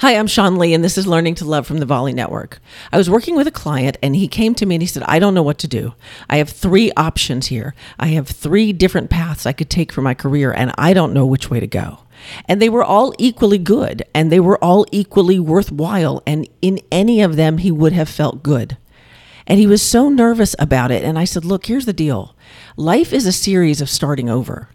Hi, I'm Sean Lee, and this is Learning to Love from the Volley Network. I was working with a client, and he came to me and he said, I don't know what to do. I have three options here. I have three different paths I could take for my career, and I don't know which way to go. And they were all equally good, and they were all equally worthwhile, and in any of them, he would have felt good. And he was so nervous about it. And I said, Look, here's the deal life is a series of starting over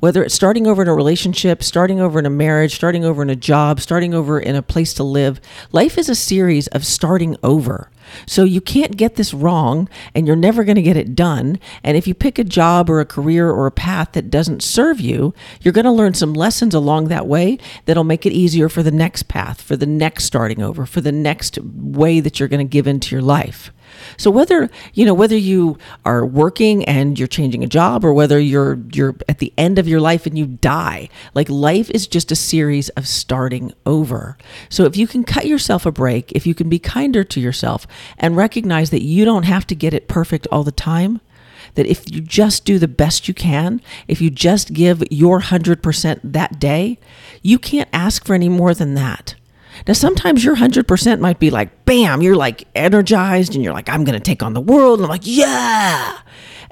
whether it's starting over in a relationship, starting over in a marriage, starting over in a job, starting over in a place to live, life is a series of starting over. So you can't get this wrong and you're never going to get it done. And if you pick a job or a career or a path that doesn't serve you, you're going to learn some lessons along that way that'll make it easier for the next path, for the next starting over, for the next way that you're going to give into your life. So whether, you know, whether you are working and you're changing a job or whether you're you're at the end of your life and you die, like life is just a series of starting over. So if you can cut yourself a break, if you can be kinder to yourself and recognize that you don't have to get it perfect all the time, that if you just do the best you can, if you just give your 100% that day, you can't ask for any more than that. Now, sometimes your 100% might be like, bam, you're like energized and you're like, I'm going to take on the world. And I'm like, yeah.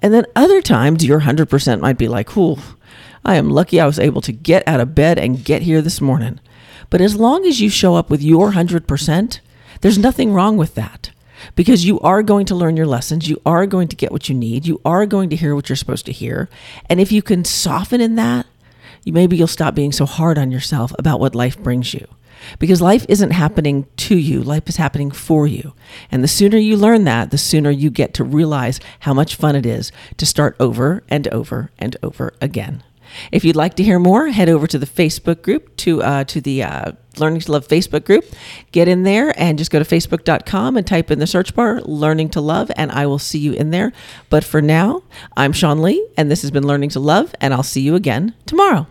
And then other times your 100% might be like, "Ooh, I am lucky I was able to get out of bed and get here this morning. But as long as you show up with your 100%, there's nothing wrong with that because you are going to learn your lessons. You are going to get what you need. You are going to hear what you're supposed to hear. And if you can soften in that, maybe you'll stop being so hard on yourself about what life brings you because life isn't happening to you, life is happening for you. And the sooner you learn that, the sooner you get to realize how much fun it is to start over and over and over again. If you'd like to hear more, head over to the Facebook group, to uh, to the uh, Learning to Love Facebook group. Get in there and just go to facebook.com and type in the search bar Learning to Love, and I will see you in there. But for now, I'm Sean Lee, and this has been Learning to Love, and I'll see you again tomorrow.